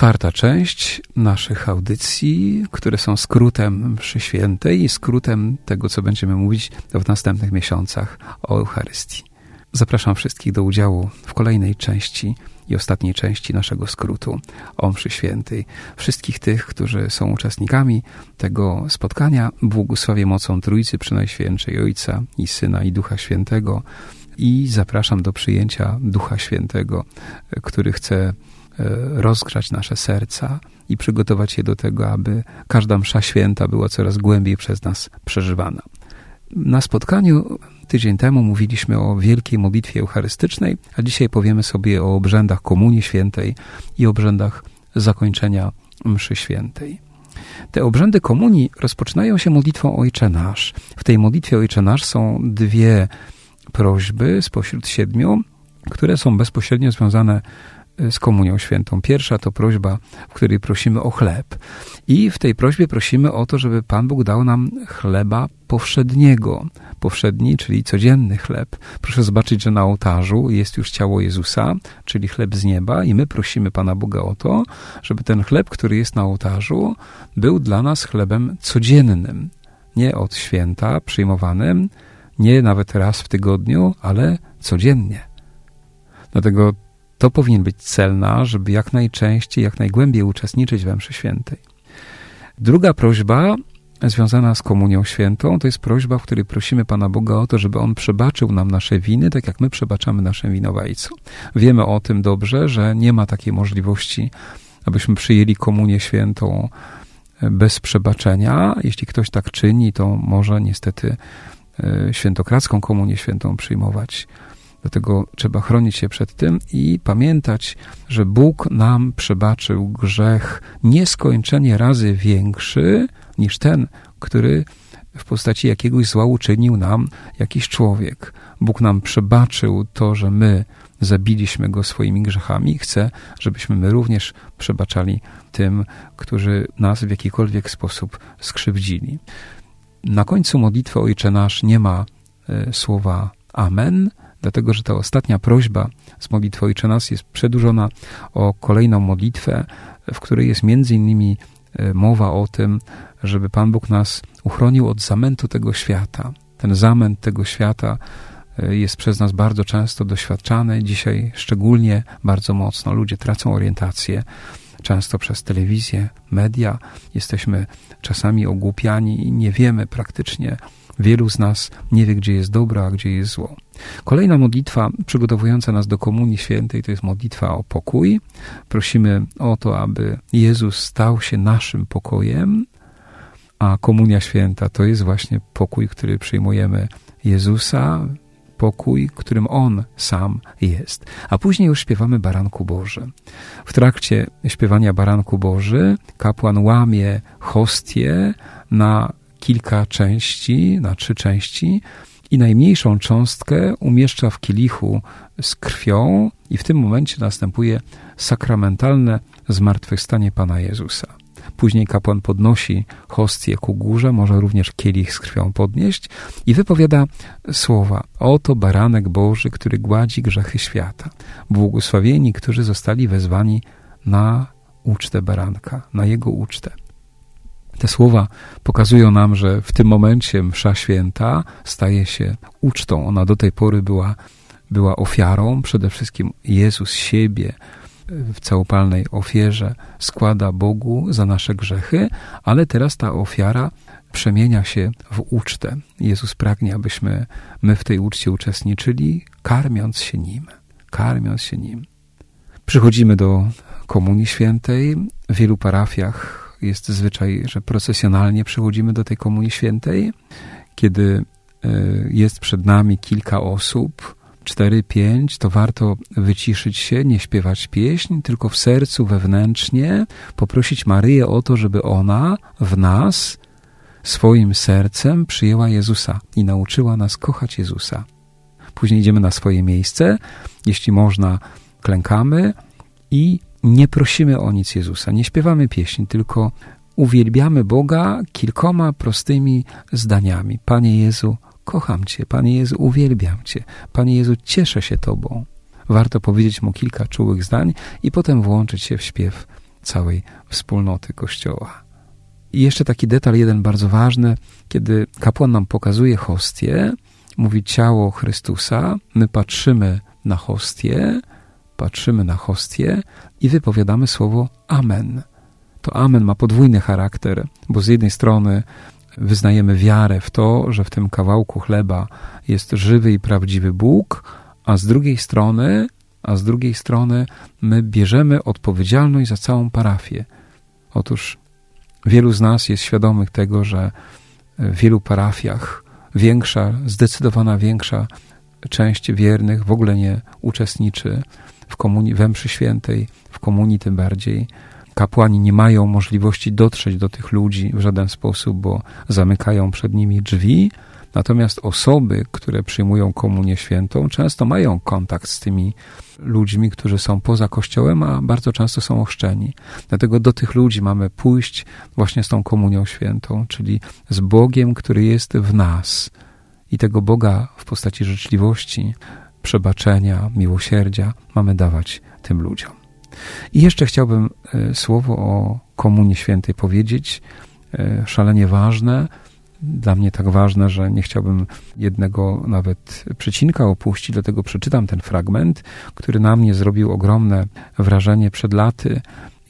Czwarta część naszych audycji, które są skrótem mszy świętej i skrótem tego, co będziemy mówić w następnych miesiącach o Eucharystii. Zapraszam wszystkich do udziału w kolejnej części i ostatniej części naszego skrótu o mszy świętej. Wszystkich tych, którzy są uczestnikami tego spotkania, błogosławię mocą Trójcy Przenajświętszej Ojca i Syna i Ducha Świętego i zapraszam do przyjęcia Ducha Świętego, który chce rozgrzać nasze serca i przygotować je do tego, aby każda msza święta była coraz głębiej przez nas przeżywana. Na spotkaniu tydzień temu mówiliśmy o wielkiej modlitwie eucharystycznej, a dzisiaj powiemy sobie o obrzędach Komunii Świętej i obrzędach zakończenia mszy świętej. Te obrzędy komunii rozpoczynają się modlitwą Ojcze Nasz. W tej modlitwie Ojcze Nasz są dwie prośby spośród siedmiu, które są bezpośrednio związane z Komunią Świętą. Pierwsza to prośba, w której prosimy o chleb. I w tej prośbie prosimy o to, żeby Pan Bóg dał nam chleba powszedniego. Powszedni, czyli codzienny chleb. Proszę zobaczyć, że na ołtarzu jest już ciało Jezusa, czyli chleb z nieba, i my prosimy Pana Boga o to, żeby ten chleb, który jest na ołtarzu, był dla nas chlebem codziennym. Nie od święta przyjmowanym, nie nawet raz w tygodniu, ale codziennie. Dlatego to powinien być cel nasz, żeby jak najczęściej, jak najgłębiej uczestniczyć we mszy świętej. Druga prośba związana z Komunią Świętą to jest prośba, w której prosimy Pana Boga o to, żeby On przebaczył nam nasze winy, tak jak my przebaczamy naszym winowajcom. Wiemy o tym dobrze, że nie ma takiej możliwości, abyśmy przyjęli Komunię Świętą bez przebaczenia. Jeśli ktoś tak czyni, to może niestety e, świętokradzką Komunię Świętą przyjmować Dlatego trzeba chronić się przed tym i pamiętać, że Bóg nam przebaczył grzech nieskończenie razy większy niż ten, który w postaci jakiegoś zła uczynił nam jakiś człowiek. Bóg nam przebaczył to, że my zabiliśmy go swoimi grzechami chce, żebyśmy my również przebaczali tym, którzy nas w jakikolwiek sposób skrzywdzili. Na końcu modlitwy Ojcze Nasz nie ma y, słowa Amen, dlatego że ta ostatnia prośba z modlitwy Ojcze Nas jest przedłużona o kolejną modlitwę, w której jest między innymi e, mowa o tym, żeby Pan Bóg nas uchronił od zamętu tego świata. Ten zamęt tego świata e, jest przez nas bardzo często doświadczany, dzisiaj szczególnie bardzo mocno. Ludzie tracą orientację, często przez telewizję, media. Jesteśmy czasami ogłupiani i nie wiemy praktycznie, wielu z nas nie wie, gdzie jest dobro, a gdzie jest zło. Kolejna modlitwa przygotowująca nas do Komunii Świętej to jest modlitwa o pokój. Prosimy o to, aby Jezus stał się naszym pokojem, a Komunia Święta to jest właśnie pokój, który przyjmujemy Jezusa, pokój, którym On sam jest. A później już śpiewamy Baranku Boży. W trakcie śpiewania Baranku Boży kapłan łamie hostię na kilka części, na trzy części i najmniejszą cząstkę umieszcza w kielichu z krwią i w tym momencie następuje sakramentalne zmartwychwstanie Pana Jezusa. Później kapłan podnosi hostię ku górze, może również kielich z krwią podnieść i wypowiada słowa: Oto baranek Boży, który gładzi grzechy świata. Błogosławieni, którzy zostali wezwani na ucztę baranka, na jego ucztę. Te słowa pokazują nam, że w tym momencie msza święta staje się ucztą. Ona do tej pory była, była ofiarą. Przede wszystkim Jezus siebie w całopalnej ofierze składa Bogu za nasze grzechy, ale teraz ta ofiara przemienia się w ucztę. Jezus pragnie, abyśmy my w tej uczcie uczestniczyli, karmiąc się Nim. Karmiąc się Nim. Przychodzimy do Komunii Świętej. W wielu parafiach jest zwyczaj, że procesjonalnie przychodzimy do tej Komunii Świętej, kiedy e, jest przed nami kilka osób, cztery, pięć, to warto wyciszyć się, nie śpiewać pieśń, tylko w sercu wewnętrznie poprosić Maryję o to, żeby ona w nas swoim sercem przyjęła Jezusa i nauczyła nas kochać Jezusa. Później idziemy na swoje miejsce, jeśli można, klękamy i nie prosimy o nic Jezusa, nie śpiewamy pieśni, tylko uwielbiamy Boga kilkoma prostymi zdaniami. Panie Jezu, kocham Cię, Panie Jezu, uwielbiam Cię, Panie Jezu, cieszę się Tobą. Warto powiedzieć Mu kilka czułych zdań i potem włączyć się w śpiew całej wspólnoty Kościoła. I jeszcze taki detal jeden bardzo ważny, kiedy kapłan nam pokazuje hostię, mówi ciało Chrystusa, my patrzymy na hostię, patrzymy na hostię i wypowiadamy słowo Amen. To Amen ma podwójny charakter, bo z jednej strony wyznajemy wiarę w to, że w tym kawałku chleba jest żywy i prawdziwy Bóg, a z drugiej strony, a z drugiej strony my bierzemy odpowiedzialność za całą parafię. Otóż wielu z nas jest świadomych tego, że w wielu parafiach większa, zdecydowana większa część wiernych w ogóle nie uczestniczy w komunii, we mszy świętej, w komunii tym bardziej. Kapłani nie mają możliwości dotrzeć do tych ludzi w żaden sposób, bo zamykają przed nimi drzwi. Natomiast osoby, które przyjmują komunię świętą, często mają kontakt z tymi ludźmi, którzy są poza kościołem, a bardzo często są ochrzczeni. Dlatego do tych ludzi mamy pójść właśnie z tą komunią świętą, czyli z Bogiem, który jest w nas. I tego Boga w postaci życzliwości, przebaczenia, miłosierdzia mamy dawać tym ludziom. I jeszcze chciałbym e, słowo o Komunii Świętej powiedzieć, e, szalenie ważne, dla mnie tak ważne, że nie chciałbym jednego nawet przecinka opuścić, dlatego przeczytam ten fragment, który na mnie zrobił ogromne wrażenie przed laty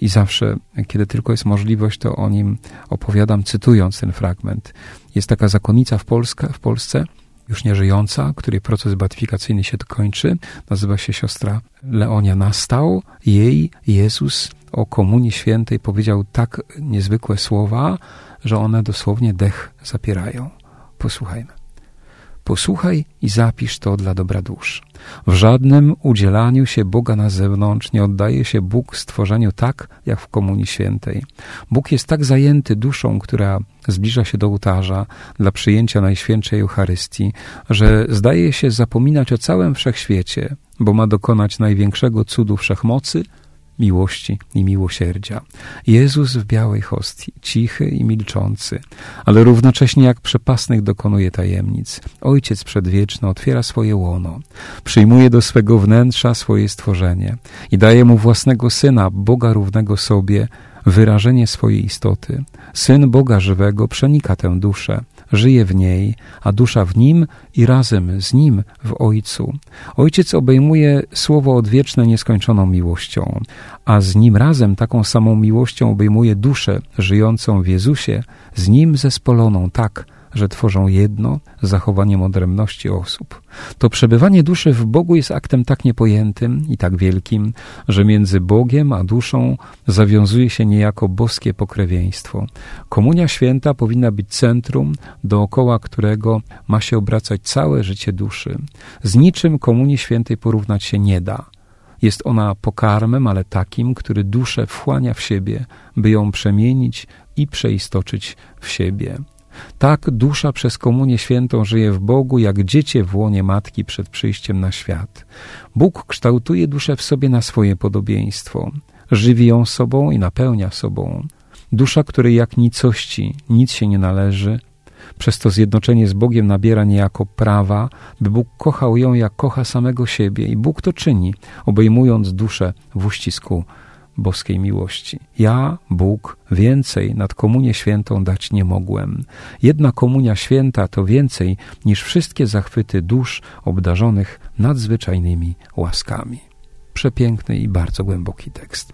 i zawsze, kiedy tylko jest możliwość, to o nim opowiadam, cytując ten fragment. Jest taka zakonnica w, w Polsce, już nieżyjąca, której proces beatyfikacyjny się kończy. Nazywa się siostra Leonia Nastał. Jej Jezus o Komunii Świętej powiedział tak niezwykłe słowa, że one dosłownie dech zapierają. Posłuchajmy. Posłuchaj i zapisz to dla dobra dusz. W żadnym udzielaniu się Boga na zewnątrz nie oddaje się Bóg stworzeniu tak, jak w Komunii Świętej. Bóg jest tak zajęty duszą, która zbliża się do ołtarza dla przyjęcia Najświętszej Eucharystii, że zdaje się zapominać o całym wszechświecie, bo ma dokonać największego cudu wszechmocy – miłości i miłosierdzia. Jezus w białej hostii, cichy i milczący, ale równocześnie jak przepasnych dokonuje tajemnic. Ojciec przedwieczny otwiera swoje łono, przyjmuje do swego wnętrza swoje stworzenie i daje mu własnego Syna, Boga równego sobie, wyrażenie swojej istoty. Syn Boga żywego przenika tę duszę, żyje w niej, a dusza w nim i razem z nim w Ojcu. Ojciec obejmuje słowo odwieczne nieskończoną miłością, a z nim razem taką samą miłością obejmuje duszę żyjącą w Jezusie, z nim zespoloną tak, że tworzą jedno z zachowaniem odrębności osób. To przebywanie duszy w Bogu jest aktem tak niepojętym i tak wielkim, że między Bogiem a duszą zawiązuje się niejako boskie pokrewieństwo. Komunia święta powinna być centrum, dookoła którego ma się obracać całe życie duszy. Z niczym komunii świętej porównać się nie da. Jest ona pokarmem, ale takim, który duszę wchłania w siebie, by ją przemienić i przeistoczyć w siebie. Tak dusza przez komunię świętą żyje w Bogu, jak dziecię w łonie matki przed przyjściem na świat. Bóg kształtuje duszę w sobie na swoje podobieństwo. Żywi ją sobą i napełnia sobą. Dusza, której jak nicości nic się nie należy, przez to zjednoczenie z Bogiem nabiera niejako prawa, by Bóg kochał ją jak kocha samego siebie i Bóg to czyni, obejmując duszę w uścisku boskiej miłości. Ja, Bóg, więcej nad komunię świętą dać nie mogłem. Jedna komunia święta to więcej niż wszystkie zachwyty dusz obdarzonych nadzwyczajnymi łaskami. Przepiękny i bardzo głęboki tekst.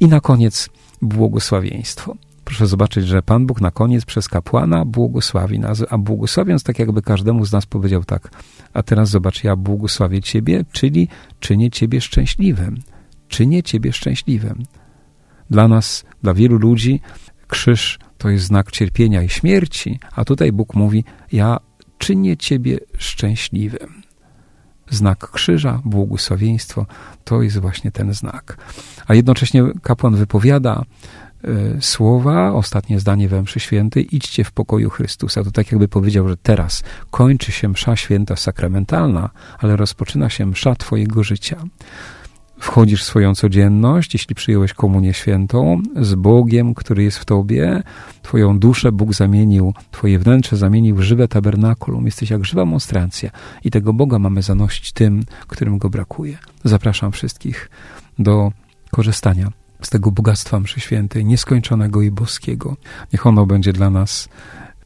I na koniec błogosławieństwo. Proszę zobaczyć, że Pan Bóg na koniec przez kapłana błogosławi nas, a błogosławiąc tak jakby każdemu z nas powiedział tak, a teraz zobacz, ja błogosławię Ciebie, czyli czynię Ciebie szczęśliwym czynię Ciebie szczęśliwym. Dla nas, dla wielu ludzi, krzyż to jest znak cierpienia i śmierci, a tutaj Bóg mówi: Ja czynię Ciebie szczęśliwym. znak krzyża, błogosławieństwo, to jest właśnie ten znak. A jednocześnie kapłan wypowiada y, słowa, ostatnie zdanie we mszy świętej, idźcie w pokoju Chrystusa. To tak jakby powiedział, że teraz kończy się msza święta sakramentalna, ale rozpoczyna się msza twojego życia wchodzisz w swoją codzienność, jeśli przyjąłeś komunię świętą, z Bogiem, który jest w tobie, twoją duszę Bóg zamienił, twoje wnętrze zamienił w żywe tabernakulum. Jesteś jak żywa monstrancja i tego Boga mamy zanosić tym, którym go brakuje. Zapraszam wszystkich do korzystania z tego bogactwa mszy świętej, nieskończonego i boskiego. Niech ono będzie dla nas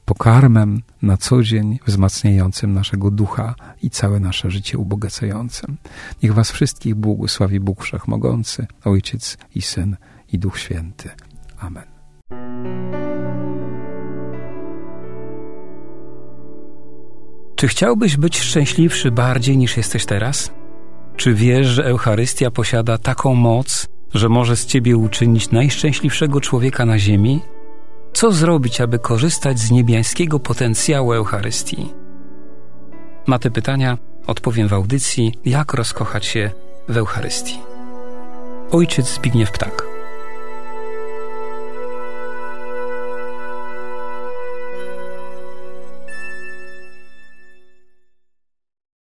pokarmem na co dzień wzmacniającym naszego ducha i całe nasze życie ubogacającym. Niech Was wszystkich błogosławi Bóg Wszechmogący, Ojciec i Syn i Duch Święty. Amen. Czy chciałbyś być szczęśliwszy bardziej niż jesteś teraz? Czy wiesz, że Eucharystia posiada taką moc, że może z ciebie uczynić najszczęśliwszego człowieka na ziemi? Co zrobić, aby korzystać z niebiańskiego potencjału Eucharystii? Na te pytania odpowiem w audycji Jak rozkochać się w Eucharystii. Ojciec Zbigniew Ptak.